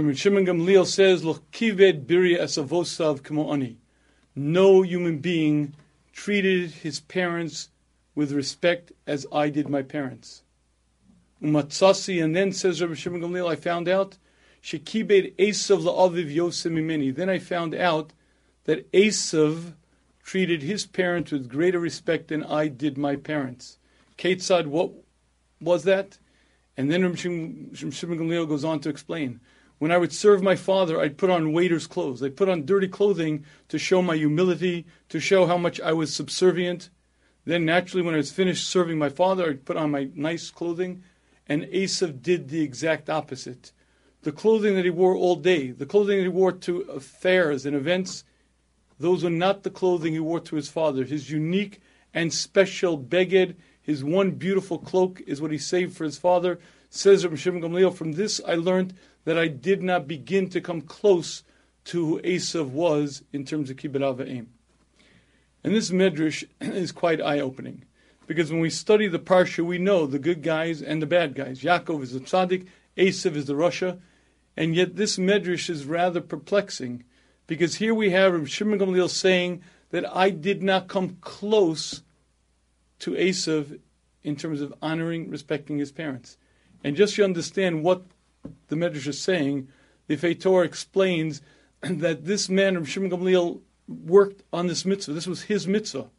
Rabbi Shimon Gamliel says, "Look, kived biri asavosav kamo No human being treated his parents with respect as I did my parents. Umatsasi, and then says Rabbi Shimon Gamliel, I found out shekibed Esav la'aviv Yosem imeni. Then I found out that Esav treated his parents with greater respect than I did my parents. Ketzad, what was that? And then Shimon Gamliel goes on to explain. When I would serve my father, I'd put on waiter's clothes. I'd put on dirty clothing to show my humility, to show how much I was subservient. Then, naturally, when I was finished serving my father, I'd put on my nice clothing. And Esav did the exact opposite. The clothing that he wore all day, the clothing that he wore to affairs and events, those were not the clothing he wore to his father. His unique and special beged, his one beautiful cloak, is what he saved for his father. Says Rabbi Shimon Gamliel, from this I learned that I did not begin to come close to who Esav was in terms of Kibud avim. And this medrash is quite eye-opening, because when we study the parsha, we know the good guys and the bad guys. Yaakov is the tzaddik, Esav is the rasha, and yet this medrash is rather perplexing, because here we have Shimon Gamliel saying that I did not come close to Esav in terms of honoring, respecting his parents. And just to understand what the Medrash is saying, the Feitor explains that this man, Rav Shimon Gamliel, worked on this mitzvah. This was his mitzvah.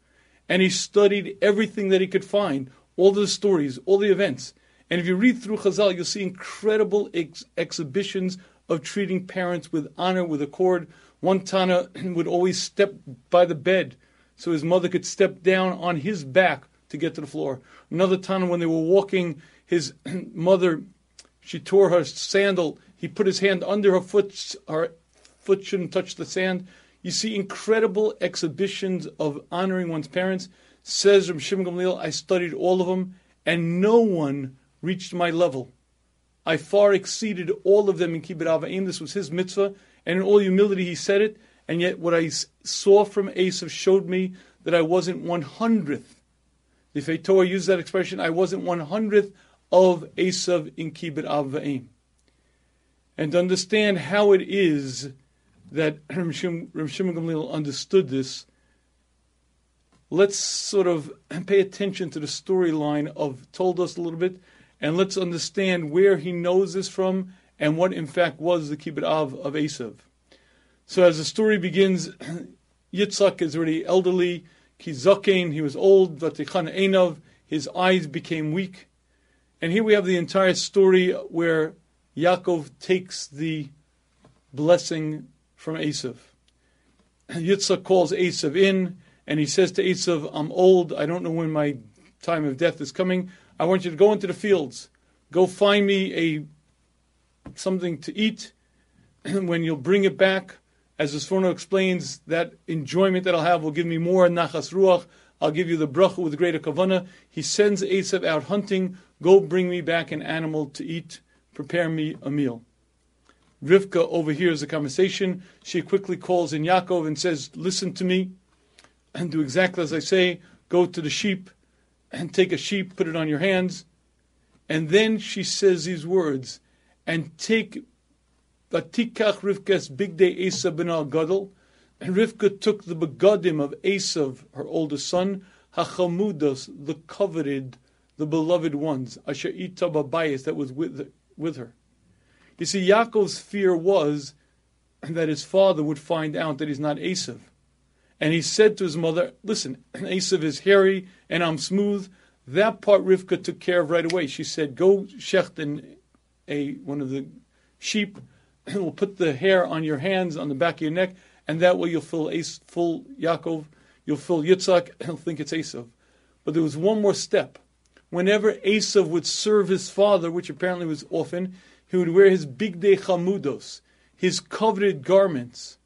And he studied everything that he could find, all the stories, all the events. And if you read through Chazal, you'll see incredible ex- exhibitions of treating parents with honor, with accord. One Tana would always step by the bed so his mother could step down on his back to get to the floor. Another Tana, when they were walking, his mother she tore her sandal. He put his hand under her foot. Her foot shouldn't touch the sand. You see incredible exhibitions of honoring one's parents. Says Rabbi Shimon Gamliel, I studied all of them, and no one reached my level. I far exceeded all of them in Kibud Avim. This was his mitzvah, and in all humility he said it. And yet, what I saw from Esav showed me that I wasn't one hundredth. The Feitor used that expression. I wasn't one hundredth of Esav in Kibud Avim. And to understand how it is that Rav Shimon Gamliel understood this, let's sort of pay attention to the storyline of Toldos a little bit, and let's understand where he knows this from and what in fact was the Kibud Av of Esav. So as the story begins, Yitzhak is already elderly, Kizakein, he was old, Vatichan Einav, his eyes became weak. And here we have the entire story where Yaakov takes the blessing from Esav. Yitzhak calls Esav in, and he says to Esav, I'm old, I don't know when my time of death is coming. I want you to go into the fields. Go find me a something to eat. And when you'll bring it back, as the explains, that enjoyment that I'll have will give me more nachas ruach. I'll give you the bracha with greater kavana. He sends Esav out hunting Go bring me back an animal to eat, prepare me a meal. Rivka overhears the conversation. She quickly calls in Yaakov and says, Listen to me and do exactly as I say. Go to the sheep and take a sheep, put it on your hands. And then she says these words, and take Vatikach Rivka's bigdei Esav ben al Gadol. And Rivka took the begadim of Esav, her oldest son, Hachamudas, the coveted the beloved ones, Asher Babayis, that was with, with her. You see, Yaakov's fear was that his father would find out that he's not Esav. And he said to his mother, Listen, Esav is hairy and I'm smooth. That part Rivka took care of right away. She said, Go shechten a one of the sheep, and we'll put the hair on your hands, on the back of your neck, and that way you'll fill Ace, full Yaakov, you'll fill Yitzhak, and he'll think it's Esav. But there was one more step whenever Esav would serve his father, which apparently was often, he would wear his big chamudos, his coveted garments.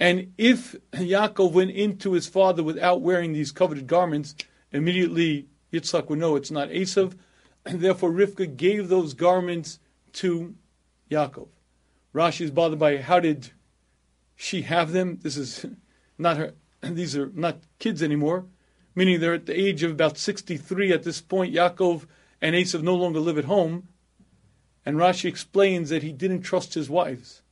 And if Yaakov went into his father without wearing these coveted garments, immediately Yitzchak would know it's not Esav, and therefore Rivka gave those garments to Yaakov. Rashi is bothered by how did she have them? This is not her. These are not kids anymore meaning they're at the age of about 63 at this point. Yaakov and Esav no longer live at home. And Rashi explains that he didn't trust his wives.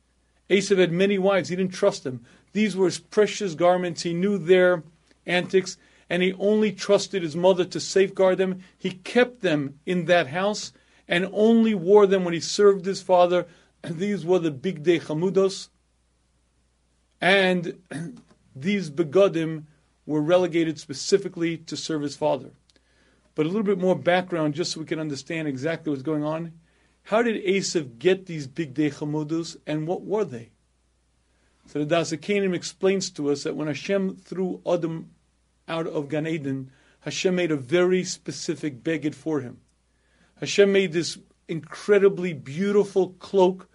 Esav had many wives, he didn't trust them. These were his precious garments, he knew their antics, and he only trusted his mother to safeguard them. He kept them in that house and only wore them when he served his father. And These were the bigdei chamudos. And these begodim were relegated specifically to serve his father. But a little bit more background just so we can understand exactly what's going on. How did Esav get these bigdei and what were they? So the Das Zekeinim explains to us that when Hashem threw Adam out of Gan Eden, Hashem made a very specific beged for him. Hashem made this incredibly beautiful cloak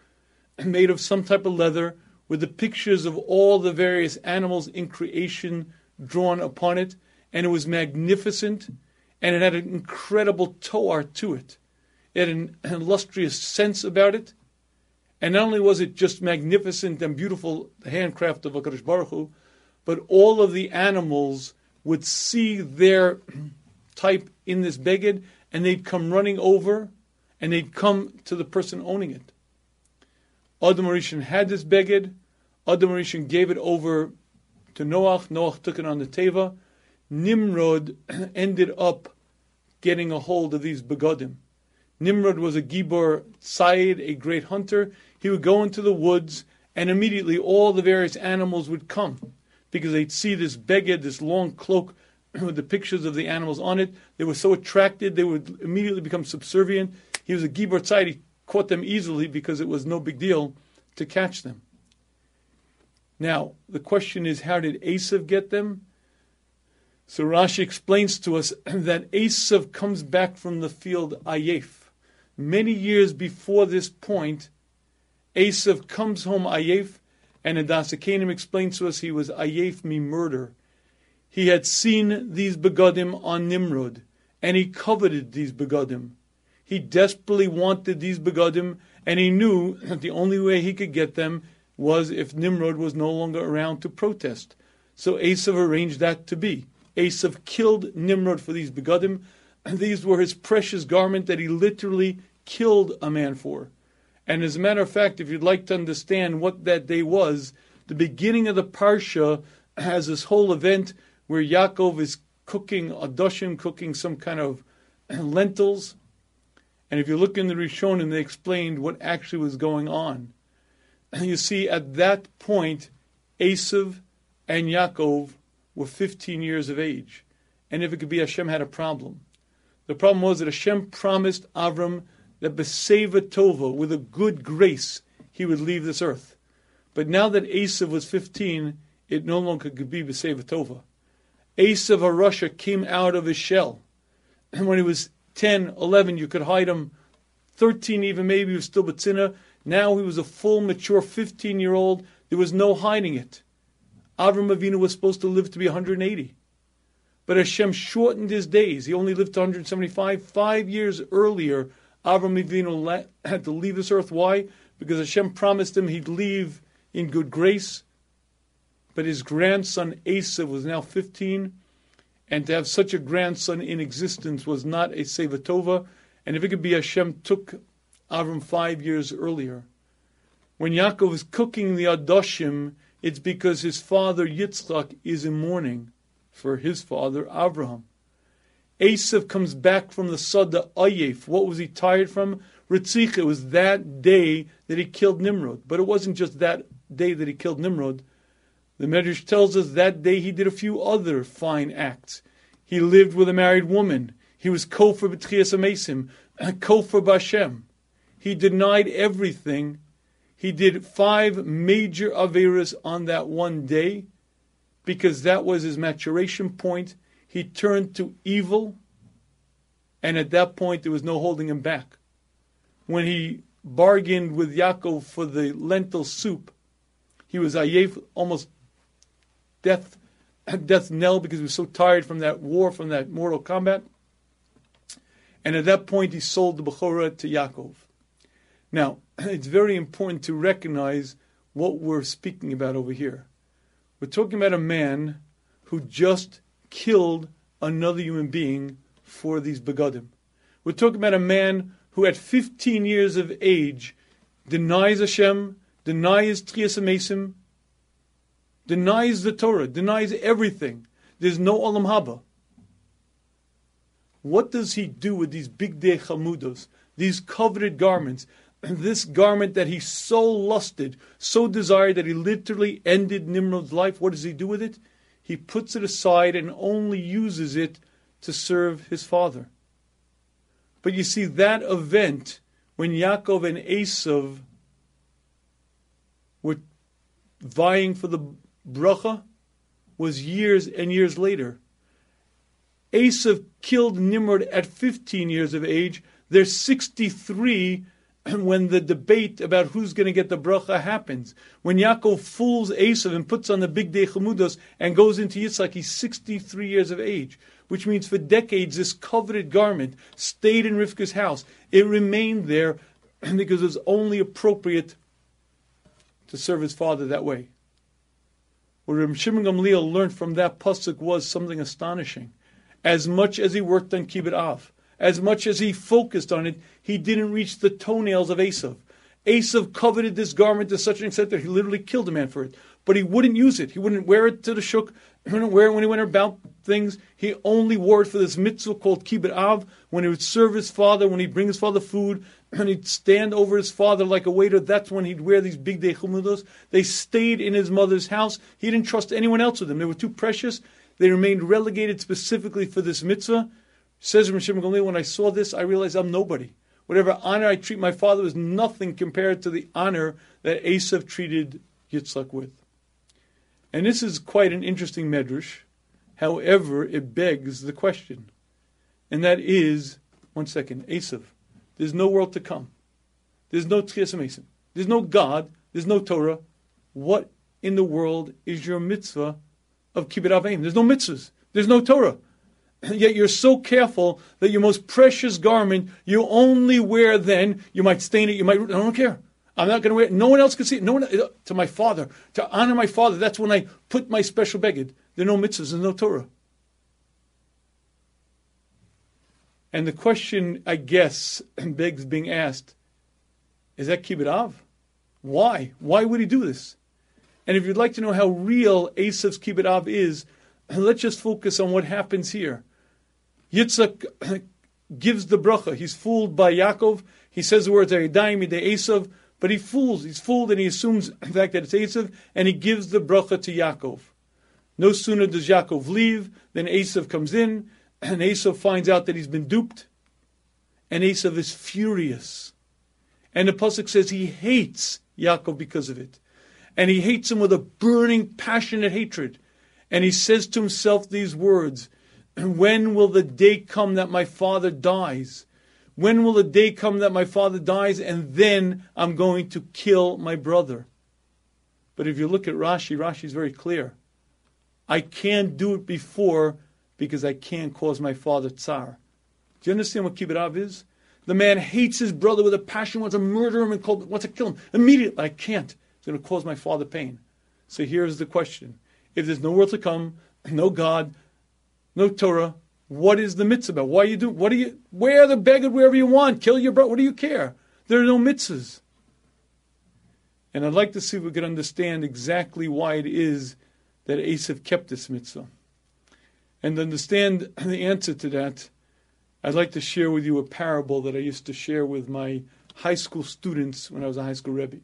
made of some type of leather with the pictures of all the various animals in creation drawn upon it, and it was magnificent, and it had an incredible toar to it. It had an, illustrious sense about it, and not only was it just magnificent and beautiful, the handcraft of HaKadosh Baruch Hu, but all of the animals would see their type in this beged, and they'd come running over, and they'd come to the person owning it. Adam Rishon had this beged. Adam Rishon gave it over to Noach. Noach took it on the Teva. Nimrod ended up getting a hold of these begodim. Nimrod was a Gibor Tzayid, a great hunter. He would go into the woods, and immediately all the various animals would come because they'd see this beged, this long cloak with the pictures of the animals on it. They were so attracted, they would immediately become subservient. He was a Gibor Tzayid. He caught them easily because it was no big deal to catch them. Now, the question is, how did Esav get them? So Rashi explains to us that Esav comes back from the field Ayef. Many years before this point, Esav comes home Ayef, and Adas Zekeinim explains to us he was Ayef mi murder. He had seen these begodim on Nimrod, and he coveted these begodim. He desperately wanted these begodim, and he knew that the only way he could get them was if Nimrod was no longer around to protest. So Esav arranged that to be. Esav killed Nimrod for these begodim, and these were his precious garment that he literally killed a man for. And as a matter of fact, if you'd like to understand what that day was, the beginning of the Parsha has this whole event where Yaakov is cooking adoshim, cooking some kind of lentils, and if you look in the Rishonim, they explained what actually was going on. And you see, at that point, Esav and Yaakov were 15 years of age. And if it could be, Hashem had a problem. The problem was that Hashem promised Avram that Beseva Tova, with a good grace, he would leave this earth. But now that Esav was 15, it no longer could be Beseva Tova. Esav Arusha came out of his shell. And when he was 10, 11, you could hide him. 13, even maybe, he was still Batzina. Now he was a full, mature 15 year old. There was no hiding it. Avram Avinu was supposed to live to be 180. But Hashem shortened his days. He only lived to 175. Five years earlier, Avram Avinu had to leave this earth. Why? Because Hashem promised him he'd leave in good grace. But his grandson Esav was now 15 and to have such a grandson in existence was not a Sevatova. And if it could be, Hashem took Avram five years earlier. When Yaakov is cooking the Adoshim, it's because his father Yitzchak is in mourning for his father Avraham. Esav comes back from the Sada Ayef. What was he tired from? Ritzich. It was that day that he killed Nimrod. But it wasn't just that day that he killed Nimrod. The Medrash tells us that day he did a few other fine acts. He lived with a married woman. He was kofer b'techias hameisim, kofer b'Hashem. He denied everything. He did five major averas on that one day because that was his maturation point. He turned to evil, and at that point there was no holding him back. When he bargained with Yaakov for the lentil soup, he was ayef, almost death, death knell because he was so tired from that war, from that mortal combat. And at that point, he sold the Bechorah to Yaakov. Now, it's very important to recognize what we're speaking about over here. We're talking about a man who just killed another human being for these begadim. We're talking about a man who at 15 years of age denies Hashem, denies Techias Hameisim, denies the Torah, denies everything. There's no Olam Haba. What does he do with these bigdei chamudos, these coveted garments, and this garment that he so lusted, so desired that he literally ended Nimrod's life? What does he do with it? He puts it aside and only uses it to serve his father. But you see, that event when Yaakov and Esav were vying for the bracha was years and years later. Esav killed Nimrod at 15 years of age. They're 63 when the debate about who's going to get the bracha happens. When Yaakov fools Esav and puts on the bigdei chamudos and goes into Yitzhak, he's 63 years of age, which means for decades this coveted garment stayed in Rivka's house. It remained there because it was only appropriate to serve his father that way. What Reb Shimon Gamliel learned from that pasuk was something astonishing. As much as he worked on Kibud Av, as much as he focused on it, he didn't reach the toenails of Esav. Esav coveted this garment to such an extent that he literally killed a man for it. But he wouldn't use it. He wouldn't wear it to the shuk. He wouldn't wear it when he went about things. He only wore it for this mitzvah called kibud av, when he would serve his father, when he'd bring his father food, and he'd stand over his father like a waiter. That's when he'd wear these bigdei chumudos. They stayed in his mother's house. He didn't trust anyone else with them. They were too precious. They remained relegated specifically for this mitzvah. Says Rav Shimon Gamliel, when I saw this, I realized I'm nobody. Whatever honor I treat my father is nothing compared to the honor that Esav treated Yitzchak with. And this is quite an interesting medrash. However, it begs the question. And that is, one second, Esav, there's no world to come. There's no Techias Hameisim. There's no God. There's no Torah. What in the world is your mitzvah of Kibud Avim? There's no mitzvahs. There's no Torah. Yet you're so careful that your most precious garment you only wear then. You might stain it. You might. I don't care. I'm not going to wear it. No one else can see it. No one uh, to my father to honor my father. That's when I put my special beged. There are no mitzvahs. There's no Torah. And the question, I guess, begs being asked: Is that kibud av? Why? Why would he do this? And if you'd like to know how real Esav's kibud av is, let's just focus on what happens here. Yitzhak gives the bracha. He's fooled by Yaakov. He says the words "Aydaim de Esav," but he fools. He's fooled, and he assumes the fact that it's Esav, and he gives the bracha to Yaakov. No sooner does Yaakov leave than Esav comes in, and Esav finds out that he's been duped, and Esav is furious. And the pasuk says he hates Yaakov because of it, and he hates him with a burning, passionate hatred. And he says to himself these words when will the day come that my father dies? When will the day come that my father dies and then I'm going to kill my brother? But if you look at Rashi, Rashi is very clear. I can't do it before because I can't cause my father tsar. Do you understand what kibud av is? The man hates his brother with a passion, wants to murder him and wants to kill him immediately. I can't. It's going to cause my father pain. So here's the question: If there's no world to come, no God, no Torah. What is the mitzvah? Why you do? What do you wear the beggar wherever you want? Kill your brother. What do you care? There are no mitzvahs. And I'd like to see if we can understand exactly why it is that Esav kept this mitzvah. And to understand the answer to that, I'd like to share with you a parable that I used to share with my high school students when I was a high school rebbe.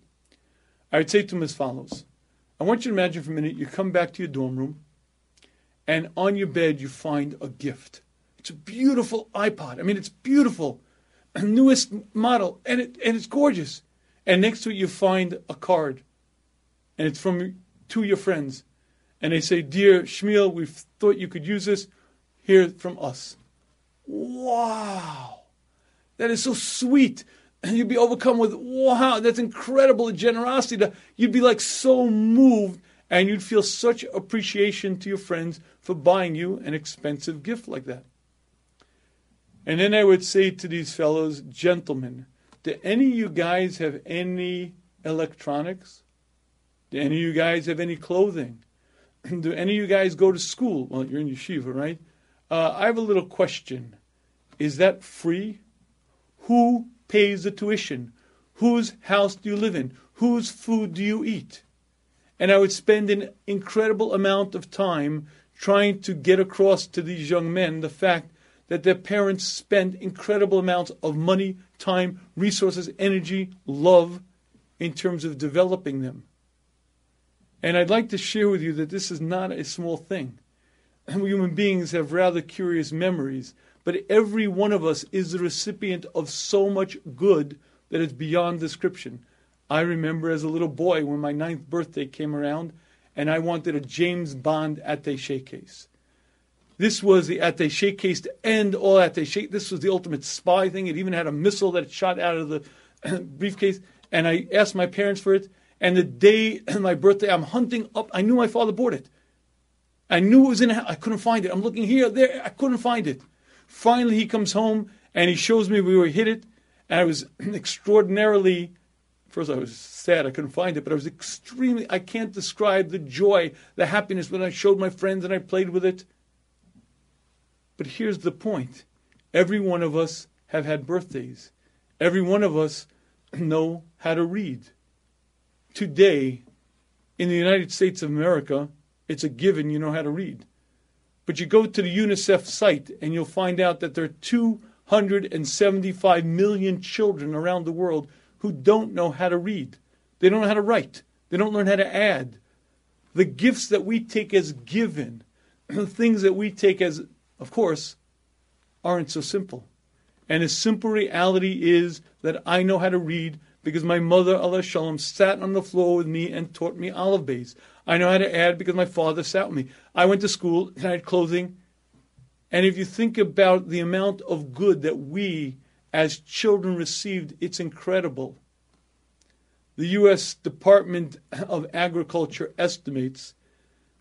I would say to them as follows: I want you to imagine for a minute you come back to your dorm room and on your bed you find a gift. It's a beautiful iPod. I mean, it's beautiful, newest model, and it and it's gorgeous. And next to it you find a card, and it's from two of your friends, and they say, "Dear Shmuel, we thought you could use this. Here from us." Wow, that is so sweet. And you'd be overcome with, wow, that's incredible generosity. You'd be like so moved and you'd feel such appreciation to your friends for buying you an expensive gift like that. And then I would say to these fellows, gentlemen, do any of you guys have any electronics? Do any of you guys have any clothing? Do any of you guys go to school? Well, you're in yeshiva, right? Uh, I have a little question. Is that free? Who pays the tuition? Whose house do you live in? Whose food do you eat? And I would spend an incredible amount of time trying to get across to these young men the fact that their parents spend incredible amounts of money, time, resources, energy, love in terms of developing them. And I'd like to share with you that this is not a small thing. Human beings have rather curious memories, but every one of us is the recipient of so much good that is beyond description. I remember as a little boy when my ninth birthday came around and I wanted a James Bond attache case. This was the attache case to end all attache. This was the ultimate spy thing. It even had a missile that shot out of the briefcase. And I asked my parents for it. And the day and my birthday, I'm hunting up. I knew my father bought it. I knew it was in. I couldn't find it. I'm looking here, there. I couldn't find it. Finally, he comes home and he shows me we were hit it. And I was extraordinarily First, I was sad I couldn't find it, but I was extremely, I can't describe the joy, the happiness when I showed my friends and I played with it. But here's the point every one of us have had birthdays, every one of us know how to read. Today, in the United States of America, it's a given you know how to read. But you go to the UNICEF site and you'll find out that there are 275 million children around the world who don't know how to read. They don't know how to write. They don't learn how to add. The gifts that we take as given, the things that we take as, of course, aren't so simple. And a simple reality is that I know how to read because my mother, Allah Shalom, sat on the floor with me and taught me aleph Beis. I know how to add because my father sat with me. I went to school and I had clothing. And if you think about the amount of good that we as children received, it's incredible. The U.S. Department of Agriculture estimates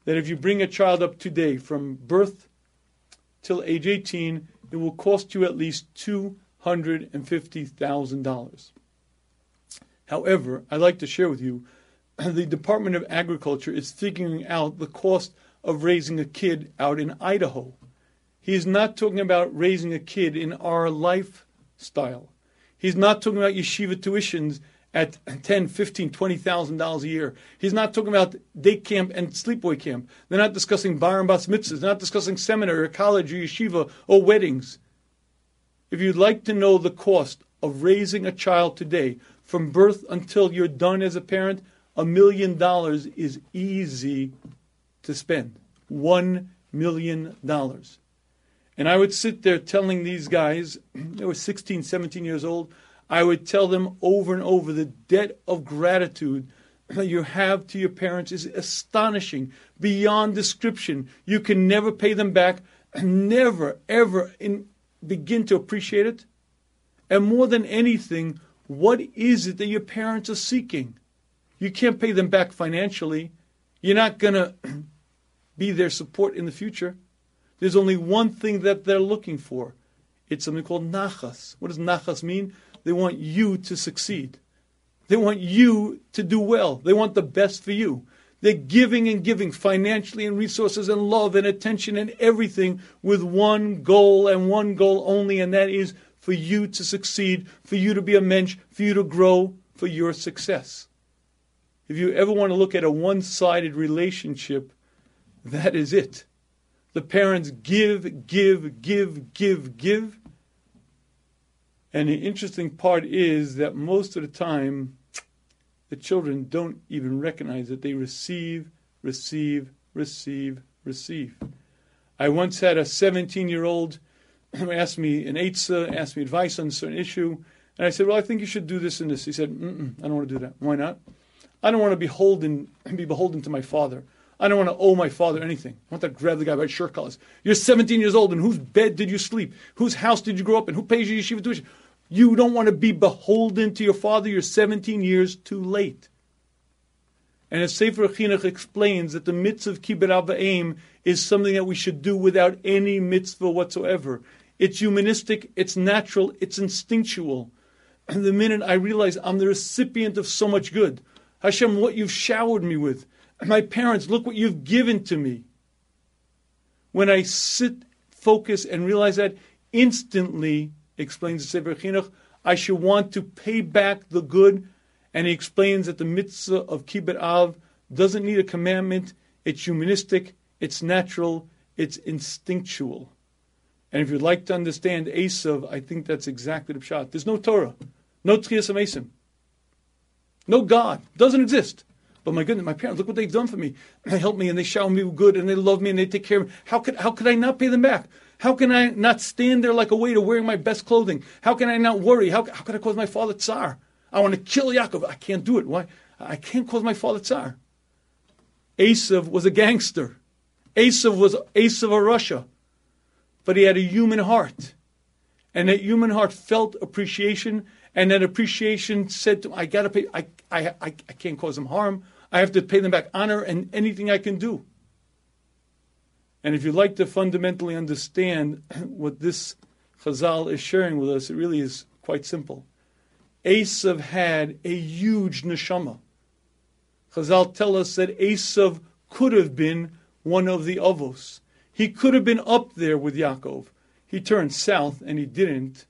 that if you bring a child up today from birth till age 18, it will cost you at least $250,000. However, I'd like to share with you the Department of Agriculture is figuring out the cost of raising a kid out in Idaho. He is not talking about raising a kid in our life style. He's not talking about yeshiva tuitions at 10, 15, 20,000 dollars a year. He's not talking about day camp and sleepaway camp. They're not discussing bar and bas mitzvahs. They're not discussing seminary or college or yeshiva or weddings. If you'd like to know the cost of raising a child today, from birth until you're done as a parent, a million dollars is easy to spend. One million dollars. And I would sit there telling these guys, they were 16, 17 years old, I would tell them over and over the debt of gratitude that you have to your parents is astonishing, beyond description. You can never pay them back, never, ever in, begin to appreciate it. And more than anything, what is it that your parents are seeking? You can't pay them back financially. You're not going to be their support in the future. There's only one thing that they're looking for. It's something called nachas. What does nachas mean? They want you to succeed. They want you to do well. They want the best for you. They're giving and giving financially and resources and love and attention and everything with one goal and one goal only, and that is for you to succeed, for you to be a mensch, for you to grow, for your success. If you ever want to look at a one sided relationship, that is it. The parents give, give, give, give, give. And the interesting part is that most of the time, the children don't even recognize that they receive, receive, receive, receive. I once had a 17 year old asked me an eitzah, asked me advice on a certain issue, and I said, Well, I think you should do this and this. He said, I don't want to do that. Why not? I don't want to be beholden, be beholden to my father. I don't want to owe my father anything. I want to grab the guy by shirt collars. You're 17 years old. In whose bed did you sleep? Whose house did you grow up in? Who pays your yeshiva tuition? You don't want to be beholden to your father. You're 17 years too late. And as Sefer Chinuch explains that the mitzvah of kibud avim is something that we should do without any mitzvah whatsoever. It's humanistic, it's natural, it's instinctual. And the minute I realize I'm the recipient of so much good, Hashem, what you've showered me with, my parents, look what you've given to me. When I sit, focus, and realize that, instantly, explains the Sefer Chinuch, I should want to pay back the good. And he explains that the mitzvah of kibud av doesn't need a commandment. It's humanistic, it's natural, it's instinctual. And if you'd like to understand Esav, I think that's exactly the pshat. There's no Torah, no Techias Hameisim, no God, doesn't exist. But my goodness, my parents, look what they've done for me. They help me and they shower me good and they love me and they take care of me. How could, how could I not pay them back? How can I not stand there like a waiter wearing my best clothing? How can I not worry? How, how could I cause my father tsar? I want to kill Yaakov. I can't do it. Why? I can't cause my father tsar. Esav was a gangster. Esav was Esav HaRasha. But he had a human heart. And that human heart felt appreciation. And that appreciation said to him, I got to pay. I, I, I, I can't cause them harm. I have to pay them back honor and anything I can do. And if you'd like to fundamentally understand what this Chazal is sharing with us, it really is quite simple. Esav had a huge neshama. Chazal tell us that Esav could have been one of the avos. He could have been up there with Yaakov. He turned south and he didn't.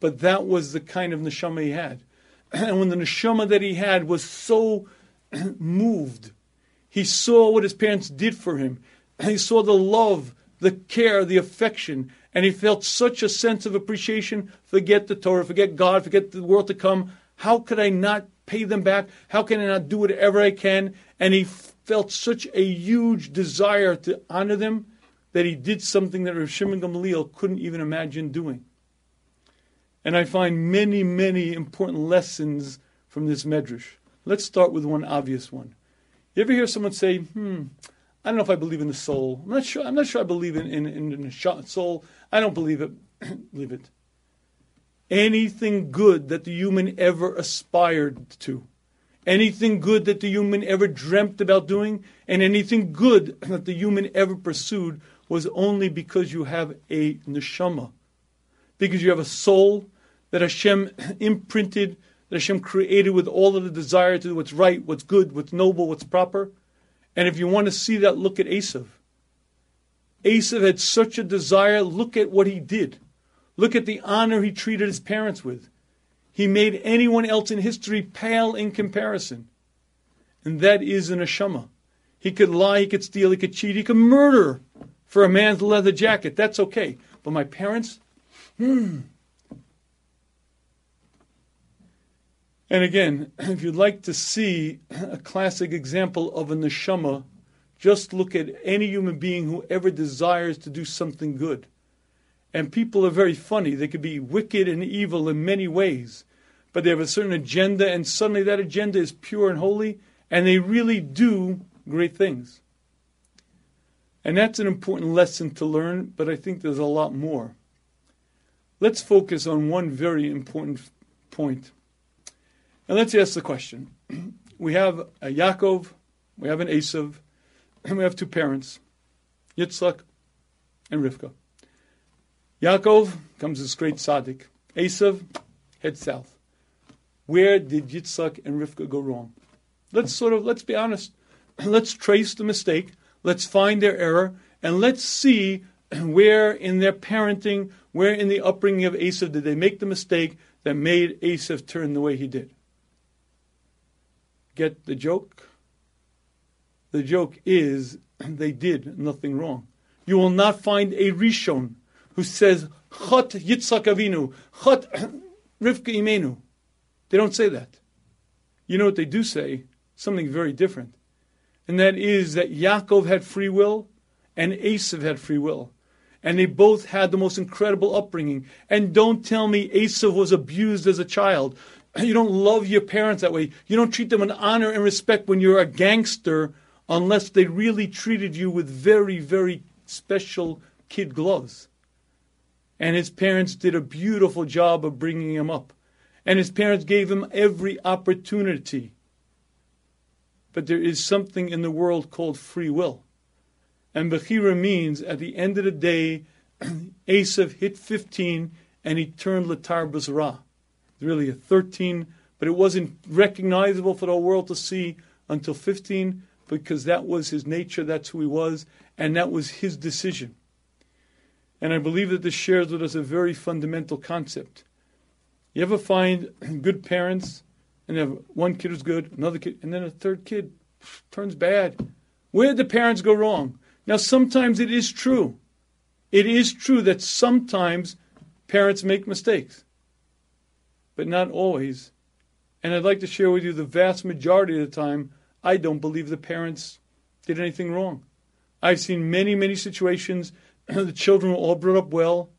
But that was the kind of neshama he had. And when the neshama that he had was so moved, he saw what his parents did for him. And he saw the love, the care, the affection, and he felt such a sense of appreciation. Forget the Torah, forget God, forget the world to come. How could I not pay them back? How can I not do whatever I can? And he felt such a huge desire to honor them that he did something that Rav Shimon Gamliel couldn't even imagine doing. And I find many, many important lessons from this medrash. Let's start with one obvious one. You ever hear someone say, hmm, I don't know if I believe in the soul. I'm not sure. I'm not sure I believe in, in, in the soul. I don't believe it. believe it. Anything good that the human ever aspired to, anything good that the human ever dreamt about doing, and anything good that the human ever pursued was only because you have a neshama, because you have a soul that Hashem imprinted, that Hashem created with all of the desire to do what's right, what's good, what's noble, what's proper. And if you want to see that, look at Esav. Esav had such a desire. Look at what he did. Look at the honor he treated his parents with. He made anyone else in history pale in comparison. And that is an neshama. He could lie, he could steal, he could cheat, he could murder for a man's leather jacket. That's okay. But my parents, hmm. And again, if you'd like to see a classic example of a neshama, just look at any human being who ever desires to do something good. And people are very funny. They could be wicked and evil in many ways, but they have a certain agenda, and suddenly that agenda is pure and holy, and they really do great things. And that's an important lesson to learn, but I think there's a lot more. Let's focus on one very important point. And let's ask the question. We have a Yaakov, we have an Esav, and we have two parents, Yitzchak and Rivka. Yaakov comes this great tzaddik. Esav heads south. Where did Yitzchak and Rivka go wrong? Let's sort of let's be honest. Let's trace the mistake. Let's find their error, and let's see where in their parenting, where in the upbringing of Esav did they make the mistake that made Esav turn the way he did. Get the joke? The joke is they did nothing wrong. You will not find a Rishon who says, Chot Yitzchak Avinu, Chot Rivka Imenu. They don't say that. You know what they do say? Something very different. And that is that Yaakov had free will and Esav had free will. And they both had the most incredible upbringing. And don't tell me Esav was abused as a child. You don't love your parents that way. You don't treat them with honor and respect when you're a gangster unless they really treated you with very, very special kid gloves. And his parents did a beautiful job of bringing him up. And his parents gave him every opportunity. But there is something in the world called free will. And Bechira means at the end of the day, Esav hit 15 and he turned Latar Basra really a 13, but it wasn't recognizable for the world to see until 15 because that was his nature, that's who he was, and that was his decision. And I believe that this shares with us a very fundamental concept. You ever find good parents and have one kid who's good, another kid, and then a third kid turns bad? Where did the parents go wrong? Now, sometimes it is true. It is true that sometimes parents make mistakes, but not always. And I'd like to share with you the vast majority of the time, I don't believe the parents did anything wrong. I've seen many, many situations. the children were all brought up well,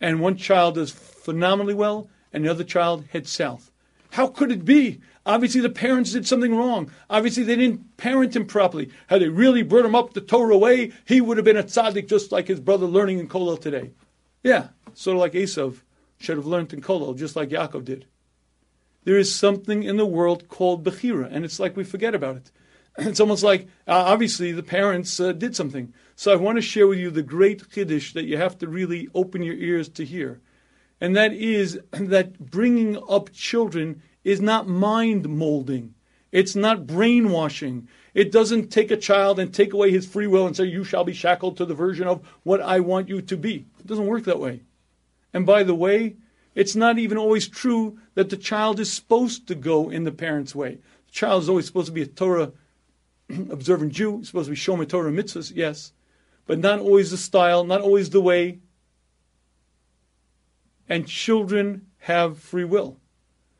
and one child does phenomenally well, and the other child heads south. How could it be? Obviously, the parents did something wrong. Obviously, they didn't parent him properly. Had they really brought him up the Torah way, he would have been a tzaddik just like his brother learning in Kollel today. Yeah, sort of like Esav should have learned in Kollel, just like Yaakov did. There is something in the world called Bechira, and it's like we forget about it. It's almost like, uh, obviously, the parents uh, did something. So I want to share with you the great chiddush that you have to really open your ears to hear. And that is that bringing up children is not mind molding. It's not brainwashing. It doesn't take a child and take away his free will and say, You shall be shackled to the version of what I want you to be. It doesn't work that way. And by the way, it's not even always true that the child is supposed to go in the parent's way. The child is always supposed to be a Torah observant Jew, supposed to be Shomer Torah mitzvahs, yes, but not always the style, not always the way. And children have free will.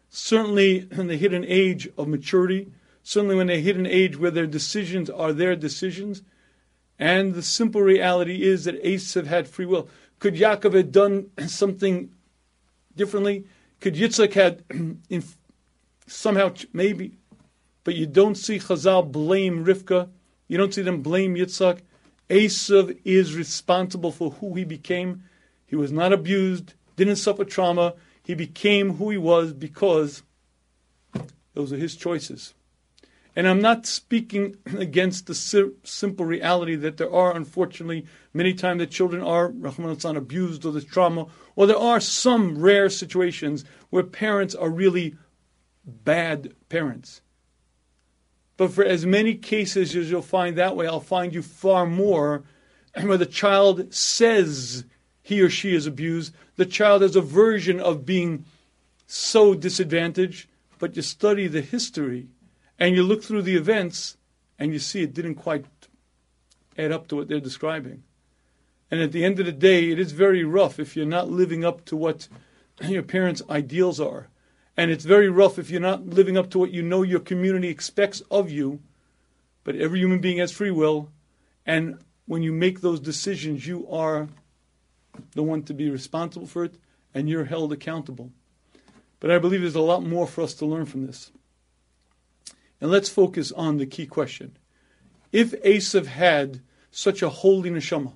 Certainly, when they hit an age of maturity, certainly when they hit an age where their decisions are their decisions, and the simple reality is that Esav had free will. Could Yaakov have done something differently? Could Yitzchak had somehow maybe but you don't see Chazal blame Rivka. You don't see them blame Yitzhak. Esav is responsible for who he became. He was not abused, didn't suffer trauma. He became who he was because those are his choices. And I'm not speaking against the simple reality that there are, unfortunately, many times that children are, Rahman abused or there's trauma, or there are some rare situations where parents are really bad parents. But for as many cases as you'll find that way, I'll find you far more and where the child says he or she is abused. The child has a version of being so disadvantaged, but you study the history and you look through the events and you see it didn't quite add up to what they're describing. And at the end of the day, it is very rough if you're not living up to what your parents' ideals are. And it's very rough if you're not living up to what you know your community expects of you. But every human being has free will. And when you make those decisions, you are the one to be responsible for it and you're held accountable. But I believe there's a lot more for us to learn from this. And let's focus on the key question. If Esav had such a holy neshama,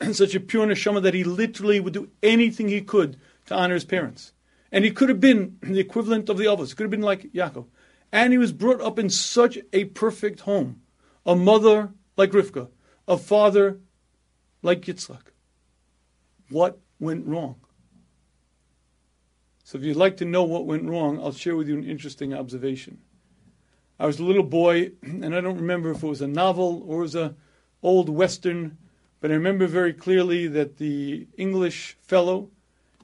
such a pure neshama that he literally would do anything he could to honor his parents, and he could have been the equivalent of the others. He could have been like Yaakov. And he was brought up in such a perfect home. A mother like Rivka. A father like Yitzhak. What went wrong? So if you'd like to know what went wrong, I'll share with you an interesting observation. I was a little boy, and I don't remember if it was a novel or it was a old western, but I remember very clearly that the English fellow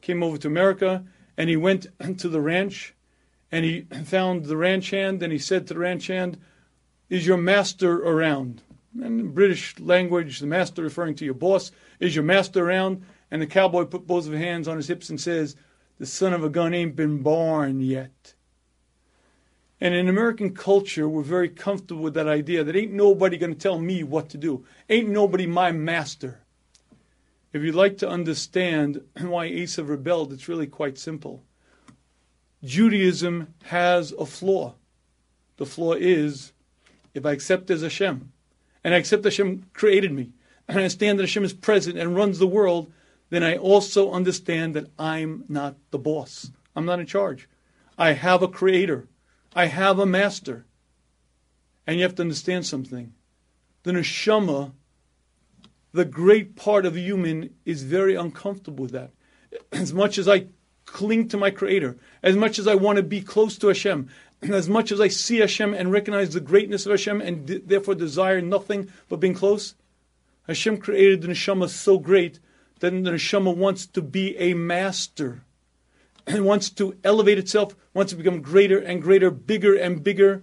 came over to America and he went to the ranch and he found the ranch hand and he said to the ranch hand, Is your master around? And in British language, the master referring to your boss, is your master around? And the cowboy put both of his hands on his hips and says, The son of a gun ain't been born yet. And in American culture, we're very comfortable with that idea that ain't nobody going to tell me what to do. Ain't nobody my master. If you'd like to understand why Esav rebelled, it's really quite simple. Judaism has a flaw. The flaw is if I accept as Hashem, and I accept Hashem created me, and I understand that Hashem is present and runs the world, then I also understand that I'm not the boss. I'm not in charge. I have a creator. I have a master. And you have to understand something. The neshama the great part of human is very uncomfortable with that. As much as I cling to my Creator, as much as I want to be close to Hashem, as much as I see Hashem and recognize the greatness of Hashem and d- therefore desire nothing but being close, Hashem created the neshama so great that the neshama wants to be a master. and wants to elevate itself, wants to become greater and greater, bigger and bigger.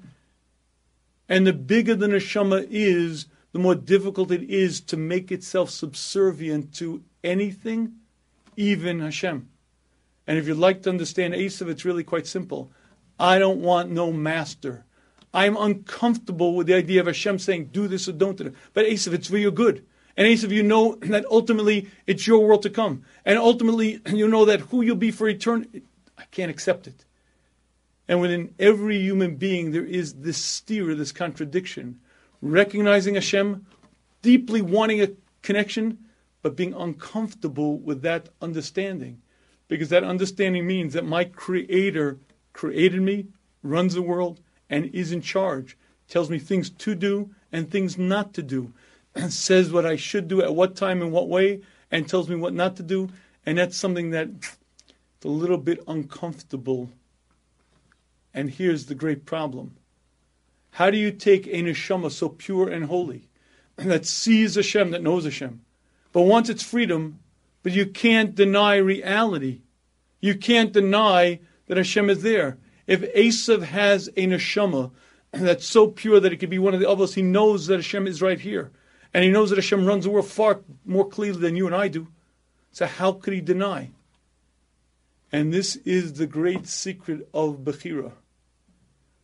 And the bigger the neshama is, the more difficult it is to make itself subservient to anything, even Hashem. And if you'd like to understand Esav, it's really quite simple. I don't want no master. I'm uncomfortable with the idea of Hashem saying, do this or don't do it. But Esav, it's for your good. And Esav, you know that ultimately it's your world to come. And ultimately you know that who you'll be for eternity. I can't accept it. And within every human being, there is this steer, this contradiction. Recognizing Hashem, deeply wanting a connection, but being uncomfortable with that understanding. Because that understanding means that my Creator created me, runs the world, and is in charge. Tells me things to do and things not to do. And says what I should do at what time and what way, and tells me what not to do. And that's something that's a little bit uncomfortable. And here's the great problem. How do you take a neshama so pure and holy that sees Hashem, that knows Hashem, but wants its freedom, but you can't deny reality? You can't deny that Hashem is there. If Esav has a neshama that's so pure that it could be one of the others, he knows that Hashem is right here. And he knows that Hashem runs the world far more clearly than you and I do. So how could he deny? And this is the great secret of Bechira.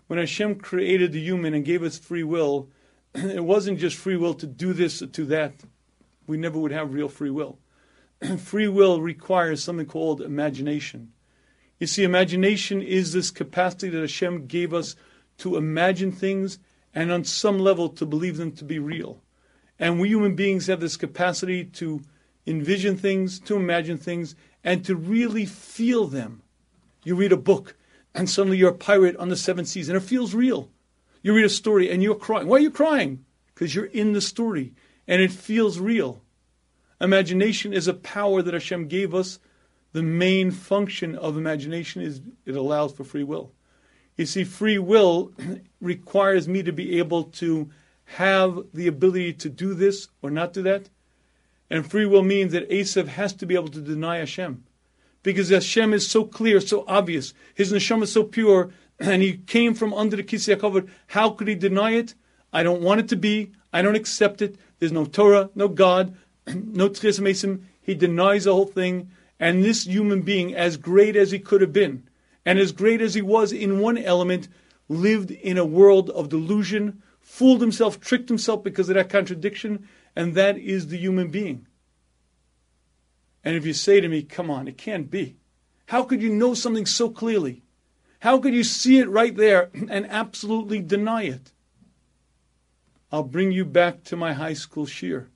When Hashem created the human and gave us free will, it wasn't just free will to do this or to that. We never would have real free will. free will requires something called imagination. You see, imagination is this capacity that Hashem gave us to imagine things and on some level to believe them to be real. And we human beings have this capacity to envision things, to imagine things, and to really feel them. You read a book, and suddenly you're a pirate on the seven seas, and it feels real. You read a story, and you're crying. Why are you crying? Because you're in the story, and it feels real. Imagination is a power that Hashem gave us. The main function of imagination is it allows for free will. You see, free will requires me to be able to have the ability to do this or not do that. And free will means that Esav has to be able to deny Hashem. Because Hashem is so clear, so obvious. His neshama is so pure, and he came from under the Kisei HaKavod. How could he deny it? I don't want it to be. I don't accept it. There's no Torah, no God, no Techias Hameisim. He denies the whole thing. And this human being, as great as he could have been, and as great as he was in one element, lived in a world of delusion, fooled himself, tricked himself because of that contradiction, and that is the human being. And if you say to me, come on, it can't be. How could you know something so clearly? How could you see it right there and absolutely deny it? I'll bring you back to my high school shiur.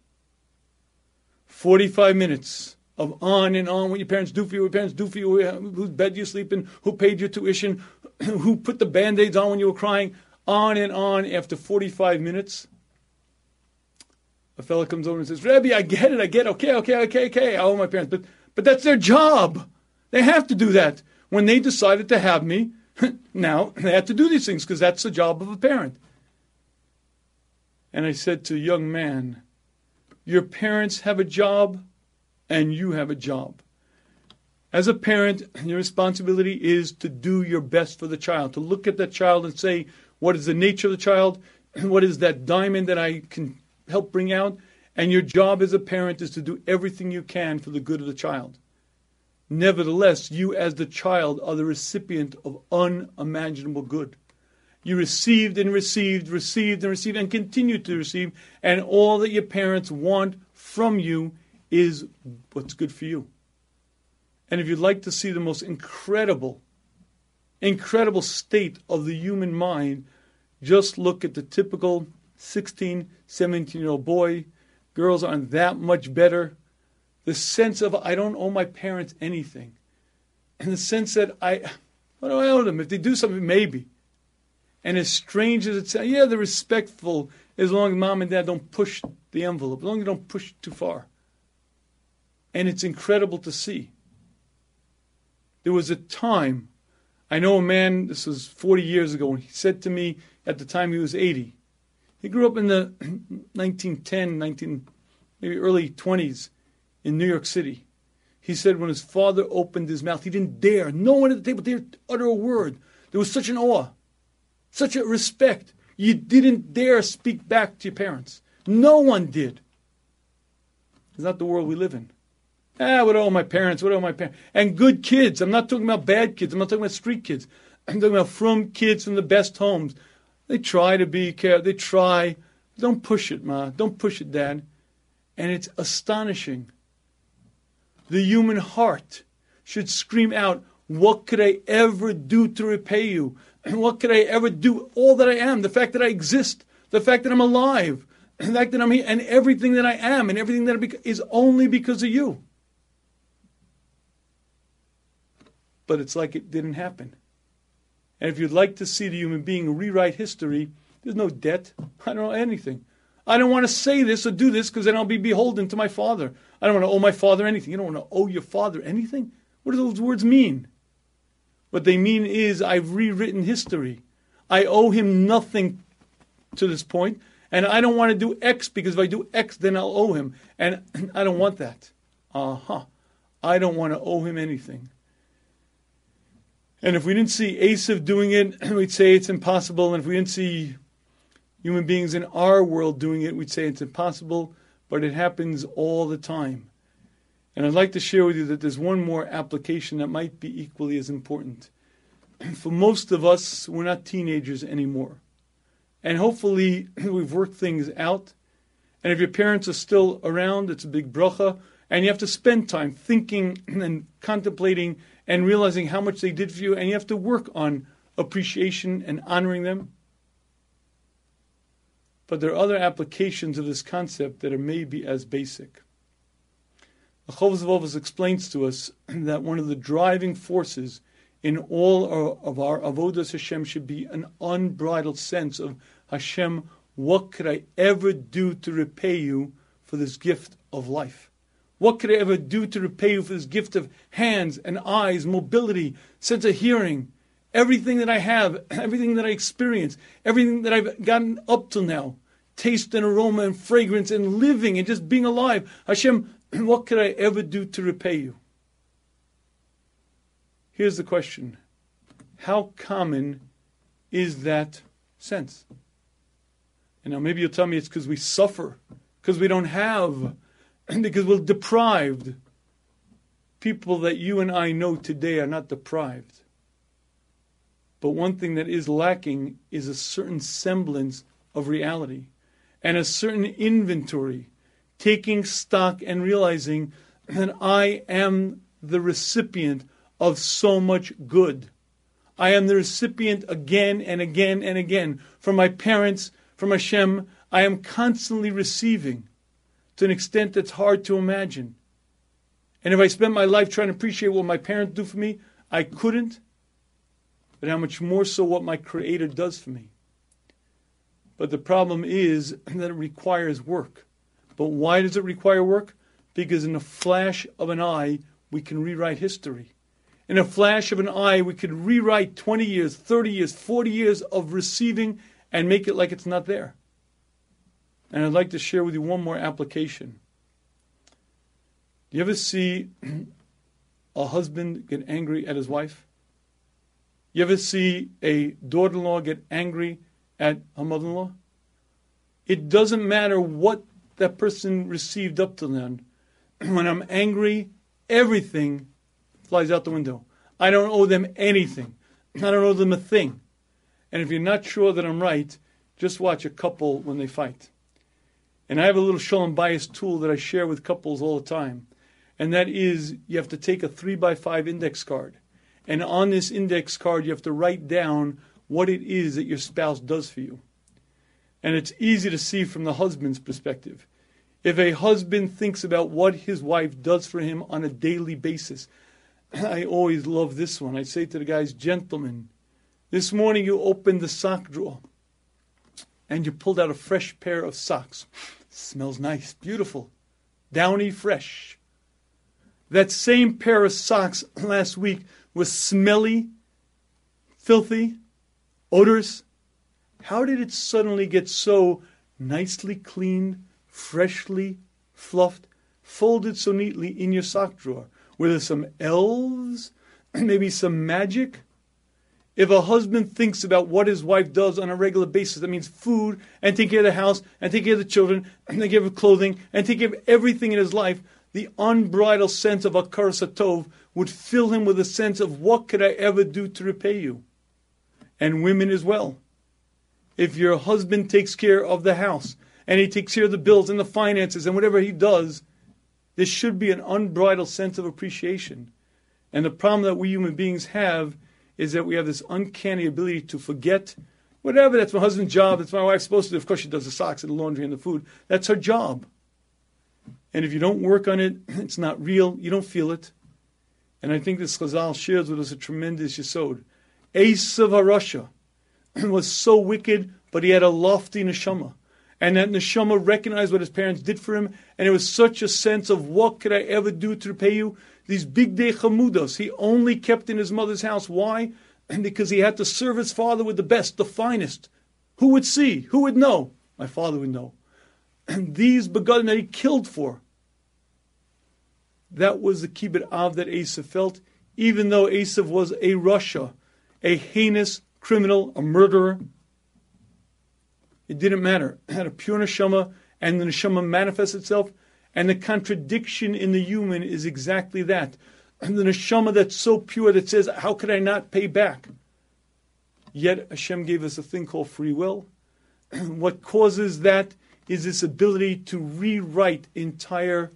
45 minutes of on and on what your parents do for you, what your parents do for you, whose bed you sleep in, who paid your tuition, who put the band aids on when you were crying, on and on. After 45 minutes, a fellow comes over and says, Rebbe, I get it, I get it, okay, okay, okay, okay. I owe my parents. But, but that's their job. They have to do that. When they decided to have me, now they have to do these things because that's the job of a parent. And I said to a young man, Your parents have a job and you have a job. As a parent, your responsibility is to do your best for the child, to look at that child and say, what is the nature of the child? What is that diamond that I can help bring out? And your job as a parent is to do everything you can for the good of the child. Nevertheless, you as the child are the recipient of unimaginable good. You received and received, received and received, and continue to receive, and all that your parents want from you is what's good for you. And if you'd like to see the most incredible incredible state of the human mind. Just look at the typical 16, 17 year old boy. Girls aren't that much better. The sense of, I don't owe my parents anything. And the sense that I, what do I owe them? If they do something, maybe. And as strange as it sounds, yeah, they're respectful as long as mom and dad don't push the envelope, as long as you don't push too far. And it's incredible to see. There was a time I know a man, this was 40 years ago, and he said to me at the time he was 80. He grew up in the 1910, 19, maybe early 20s in New York City. He said when his father opened his mouth, he didn't dare, no one at the table dared utter a word. There was such an awe, such a respect. You didn't dare speak back to your parents. No one did. It's not the world we live in. Ah, what are my parents? What are my parents? And good kids. I'm not talking about bad kids. I'm not talking about street kids. I'm talking about from kids from the best homes. They try to be careful. They try. Don't push it, ma. Don't push it, dad. And it's astonishing. The human heart should scream out, "What could I ever do to repay you? And what could I ever do? All that I am, the fact that I exist, the fact that I'm alive, the fact that I'm here, and everything that I am, and everything that is only because of you." But it's like it didn't happen. And if you'd like to see the human being rewrite history, there's no debt. I don't know anything. I don't want to say this or do this because then I'll be beholden to my father. I don't want to owe my father anything. You don't want to owe your father anything? What do those words mean? What they mean is I've rewritten history. I owe him nothing to this point, and I don't want to do X because if I do X, then I'll owe him. And I don't want that. Uh huh. I don't want to owe him anything. And if we didn't see Esav doing it, we'd say it's impossible. And if we didn't see human beings in our world doing it, we'd say it's impossible, but it happens all the time. And I'd like to share with you that there's one more application that might be equally as important. For most of us, we're not teenagers anymore. And hopefully, we've worked things out. And if your parents are still around, it's a big bracha. And you have to spend time thinking and contemplating and realizing how much they did for you, and you have to work on appreciation and honoring them. But there are other applications of this concept that are maybe as basic. The Chovos explains to us that one of the driving forces in all of our avodas Hashem should be an unbridled sense of Hashem. What could I ever do to repay you for this gift of life? What could I ever do to repay you for this gift of hands and eyes, mobility, sense of hearing, everything that I have, everything that I experience, everything that I've gotten up till now, taste and aroma and fragrance and living and just being alive. Hashem, what could I ever do to repay you? Here's the question How common is that sense? And now maybe you'll tell me it's because we suffer, because we don't have because we're deprived. People that you and I know today are not deprived. But one thing that is lacking is a certain semblance of reality and a certain inventory, taking stock and realizing that I am the recipient of so much good. I am the recipient again and again and again from my parents, from Hashem. I am constantly receiving to an extent that's hard to imagine. And if I spent my life trying to appreciate what my parents do for me, I couldn't. But how much more so what my Creator does for me. But the problem is that it requires work. But why does it require work? Because in a flash of an eye, we can rewrite history. In a flash of an eye, we could rewrite 20 years, 30 years, 40 years of receiving and make it like it's not there. And I'd like to share with you one more application. Do you ever see a husband get angry at his wife? You ever see a daughter in law get angry at her mother in law? It doesn't matter what that person received up to then. When I'm angry, everything flies out the window. I don't owe them anything. I don't owe them a thing. And if you're not sure that I'm right, just watch a couple when they fight. And I have a little shalom bayis tool that I share with couples all the time. And that is you have to take a three by five index card. And on this index card, you have to write down what it is that your spouse does for you. And it's easy to see from the husband's perspective. If a husband thinks about what his wife does for him on a daily basis, I always love this one. I say to the guys, gentlemen, this morning you opened the sock drawer and you pulled out a fresh pair of socks. Smells nice, beautiful, downy, fresh. That same pair of socks last week was smelly, filthy, odorous. How did it suddenly get so nicely cleaned, freshly fluffed, folded so neatly in your sock drawer? Were there some elves, maybe some magic. If a husband thinks about what his wife does on a regular basis, that means food and take care of the house and take care of the children and take care of clothing and take care of everything in his life, the unbridled sense of hakaras hatov would fill him with a sense of what could I ever do to repay you? And women as well. If your husband takes care of the house and he takes care of the bills and the finances and whatever he does, there should be an unbridled sense of appreciation. And the problem that we human beings have is that we have this uncanny ability to forget whatever. That's my husband's job. That's my wife's supposed to do. Of course, she does the socks and the laundry and the food. That's her job. And if you don't work on it, it's not real. You don't feel it. And I think this Chazal shares with us a tremendous yesod. Esav HaRasha was so wicked, but he had a lofty neshama. And that neshama recognized what his parents did for him, and it was such a sense of what could I ever do to repay you? These bigdei chamudos he only kept in his mother's house. Why? And because he had to serve his father with the best, the finest. Who would see? Who would know? My father would know. And these begodim that he killed for. That was the kibud av that Esav felt, even though Esav was a rasha, a heinous criminal, a murderer. It didn't matter. It had a pure neshama, and the neshama manifests itself. And the contradiction in the human is exactly that. And the neshama that's so pure that says, How could I not pay back? Yet Hashem gave us a thing called free will. what causes that is this ability to rewrite entire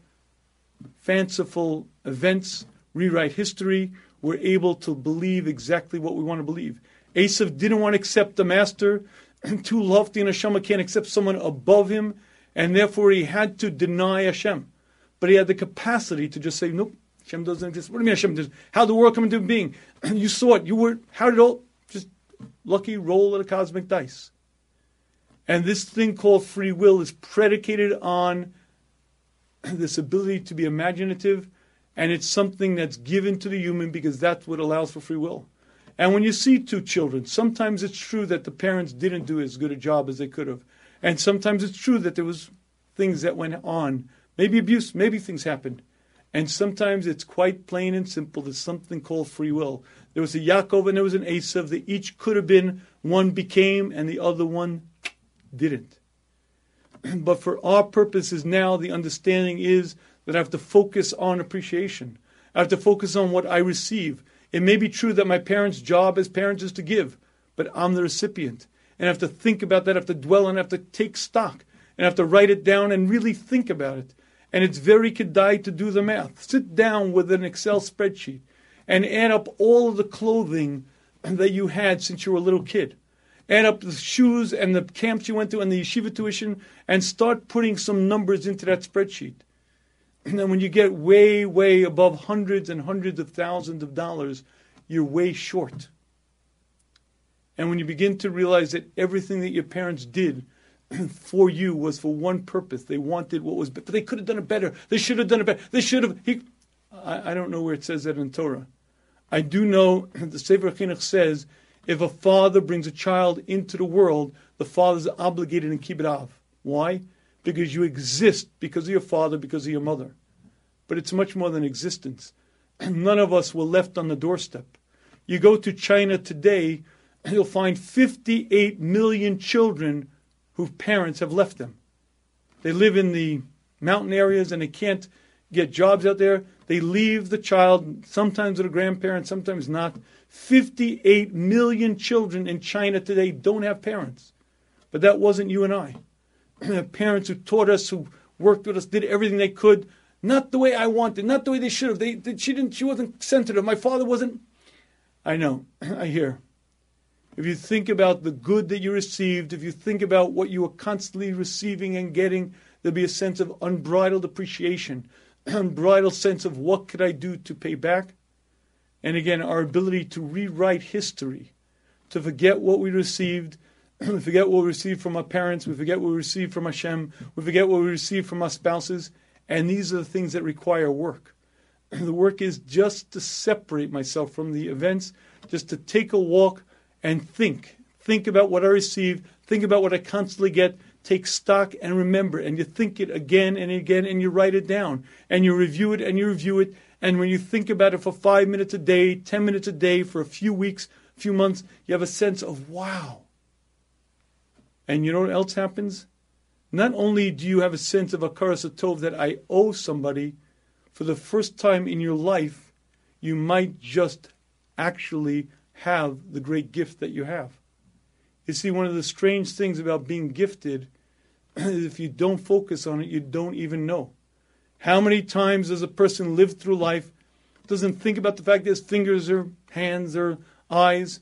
fanciful events, rewrite history. We're able to believe exactly what we want to believe. Esav didn't want to accept the master. Too lofty and Hashem can't accept someone above him, and therefore he had to deny Hashem. But he had the capacity to just say, nope, Hashem doesn't exist. What do you mean Hashem does? How the world come into being? you saw it. You were, how did it all, just lucky roll of the cosmic dice. And this thing called free will is predicated on this ability to be imaginative, and it's something that's given to the human because that's what allows for free will. And when you see two children, sometimes it's true that the parents didn't do as good a job as they could have. And sometimes it's true that there was things that went on, maybe abuse, maybe things happened. And sometimes it's quite plain and simple. There's something called free will. There was a Yaakov and there was an Esav. They each could have been, one became and the other one didn't. but for our purposes now, the understanding is that I have to focus on appreciation. I have to focus on what I receive. It may be true that my parents' job as parents is to give, but I'm the recipient. And have to think about that, have to dwell on have to take stock, and have to write it down and really think about it. And it's very kedai to do the math. Sit down with an Excel spreadsheet and add up all of the clothing that you had since you were a little kid add up the shoes and the camps you went to and the yeshiva tuition and start putting some numbers into that spreadsheet. And then when you get way, way above hundreds and hundreds of thousands of dollars, you're way short. And when you begin to realize that everything that your parents did for you was for one purpose, they wanted what was, but they could have done it better. They should have done it better. They should have. He, I, I don't know where it says that in Torah. I do know the Sefer Chinuch says if a father brings a child into the world, the father is obligated in av. Why? Because you exist because of your father, because of your mother. But it's much more than existence. None of us were left on the doorstep. You go to China today, you'll find 58 million children whose parents have left them. They live in the mountain areas and they can't get jobs out there. They leave the child, sometimes with a grandparent, sometimes not. 58 million children in China today don't have parents. But that wasn't you and I. parents who taught us, who worked with us, did everything they could, not the way I wanted, not the way they should have. They, they, she didn't. She wasn't sensitive. My father wasn't. I know. I hear. If you think about the good that you received, if you think about what you are constantly receiving and getting, there'll be a sense of unbridled appreciation, unbridled sense of what could I do to pay back. And again, our ability to rewrite history, to forget what we received, we forget what we received from our parents, we forget what we received from Hashem, we forget what we received from our spouses, and these are the things that require work. The work is just to separate myself from the events, just to take a walk and think. Think about what I receive, think about what I constantly get, take stock and remember, and you think it again and again, and you write it down, and you review it and you review it. And when you think about it for five minutes a day, 10 minutes a day, for a few weeks, a few months, you have a sense of wow. And you know what else happens? Not only do you have a sense of hakaras hatov that I owe somebody, for the first time in your life, you might just actually have the great gift that you have. You see, one of the strange things about being gifted is if you don't focus on it, you don't even know. How many times does a person live through life, doesn't think about the fact that his fingers or hands or eyes,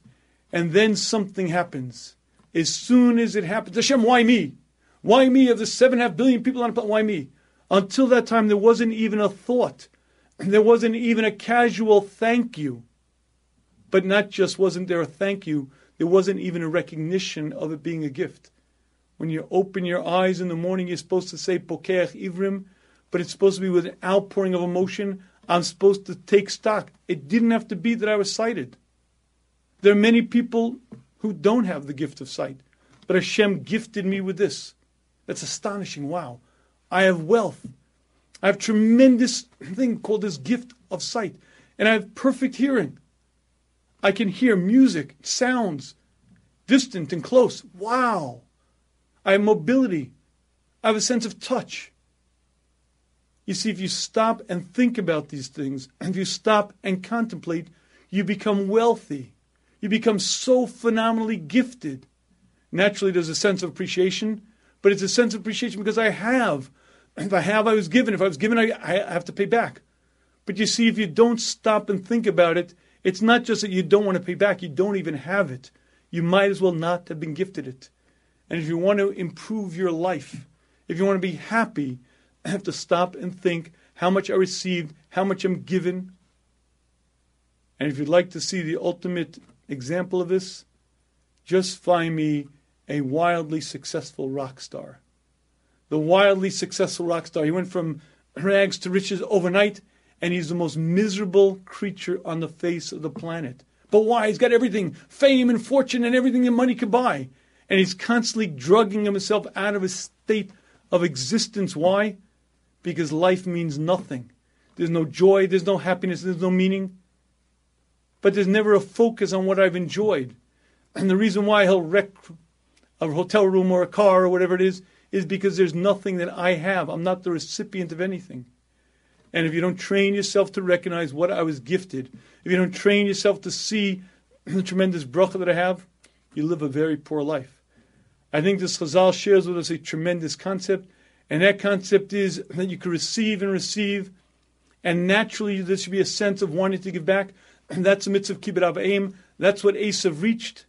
and then something happens. As soon as it happens, Hashem, why me? Why me? Of the seven and a half billion people on the planet, why me? Until that time, there wasn't even a thought. There wasn't even a casual thank you. But not just wasn't there a thank you, there wasn't even a recognition of it being a gift. When you open your eyes in the morning, you're supposed to say Pokeach Ivrim, but it's supposed to be with an outpouring of emotion. I'm supposed to take stock. It didn't have to be that I was sighted. There are many people who don't have the gift of sight, but Hashem gifted me with this. That's astonishing. Wow. I have wealth. I have tremendous thing called this gift of sight, and I have perfect hearing. I can hear music, sounds, distant and close. Wow. I have mobility. I have a sense of touch. You see, if you stop and think about these things, and if you stop and contemplate, you become wealthy. You become so phenomenally gifted. Naturally, there's a sense of appreciation, but it's a sense of appreciation because I have. If I have, I was given. If I was given, I, I have to pay back. But you see, if you don't stop and think about it, it's not just that you don't want to pay back, you don't even have it. You might as well not have been gifted it. And if you want to improve your life, if you want to be happy, I have to stop and think how much I received, how much I'm given. And if you'd like to see the ultimate example of this, just find me a wildly successful rock star. The wildly successful rock star. He went from rags to riches overnight, and he's the most miserable creature on the face of the planet. But why? He's got everything fame and fortune and everything that money could buy and he's constantly drugging himself out of a state of existence. Why? Because life means nothing. There's no joy, there's no happiness, there's no meaning. But there's never a focus on what I've enjoyed. And the reason why he'll wreck a hotel room or a car or whatever it is, is because there's nothing that I have. I'm not the recipient of anything. And if you don't train yourself to recognize what I was gifted, if you don't train yourself to see the tremendous bracha that I have, you live a very poor life. I think this Chazal shares with us a tremendous concept, and that concept is that you can receive and receive, and naturally there should be a sense of wanting to give back. And that's the mitzvah of kibud avim. That's what Esav reached.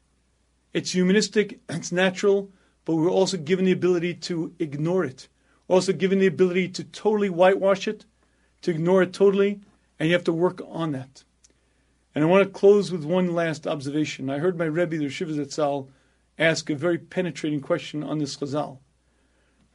It's humanistic, it's natural, but we're also given the ability to ignore it. Also given the ability to totally whitewash it, to ignore it totally, and you have to work on that. And I want to close with one last observation. I heard my Rebbe, the Zatzal, ask a very penetrating question on this Chazal.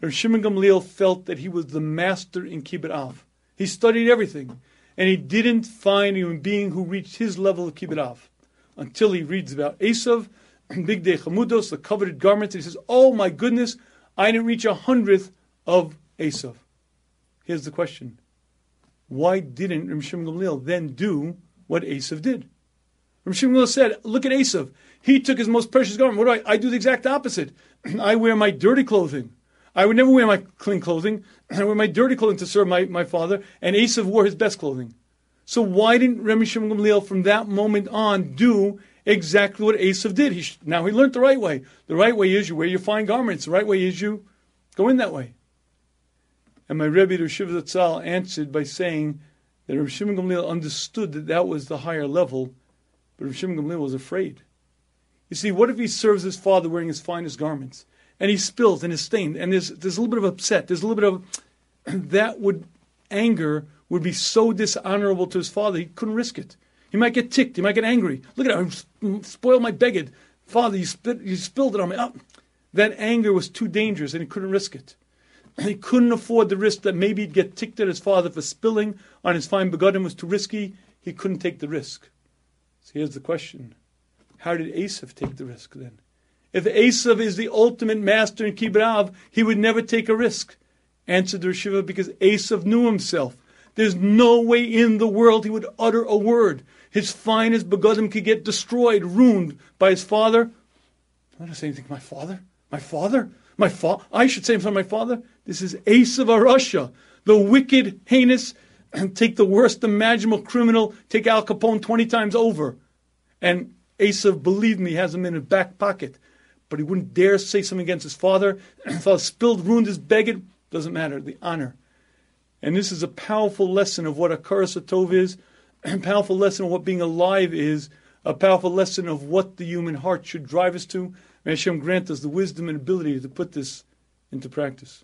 Rav Shimon Gamliel felt that he was the master in Kibud Av. He studied everything, and he didn't find a human being who reached his level of Kibud Av until he reads about Esav, Bigdei Chamudos, the coveted garments, and he says, Oh my goodness, I didn't reach a hundredth of Esav. Here's the question. Why didn't Rav Shimon Gamliel then do what Esav did. Rav Shimon said, look at Esav. He took his most precious garment. What do I? I do the exact opposite. I wear my dirty clothing. I would never wear my clean clothing. I wear my dirty clothing to serve my, my father. And Esav wore his best clothing. So why didn't Rami Shimon Gamliel from that moment on do exactly what Esav did? He, now he learned the right way. The right way is you wear your fine garments. The right way is you go in that way. And my Rebbe, the Shiva Zatzal, answered by saying that Rav Shimon Gamliel understood that that was the higher level, but Rav Shimon Gamliel was afraid. You see, what if he serves his father wearing his finest garments, and he spills and is stained, and there's there's a little bit of upset, there's a little bit of that would anger would be so dishonorable to his father, he couldn't risk it. He might get ticked, he might get angry. Look at him, I spoiled my beged. Father, you, spit, you spilled it on me. Oh. That anger was too dangerous, and he couldn't risk it. He couldn't afford the risk that maybe he'd get ticked at his father for spilling on his fine begodim was too risky. He couldn't take the risk. So here's the question. How did Esav take the risk then? If Esav is the ultimate master in Kibud, he would never take a risk. Answered the Shiva because Esav knew himself. There's no way in the world he would utter a word. His finest begodim could get destroyed, ruined by his father. I'm not say anything. to My father? My father? My fa- I should say something. My father. This is Esav HaRasha, the wicked, heinous, and take the worst imaginable criminal, take Al Capone twenty times over, and Esav, believe me, has him in his back pocket but he wouldn't dare say something against his father. father spilled, ruined his beged. Doesn't matter, the honor. And this is a powerful lesson of what a Tov is, a powerful lesson of what being alive is, a powerful lesson of what the human heart should drive us to. May Hashem grant us the wisdom and ability to put this into practice.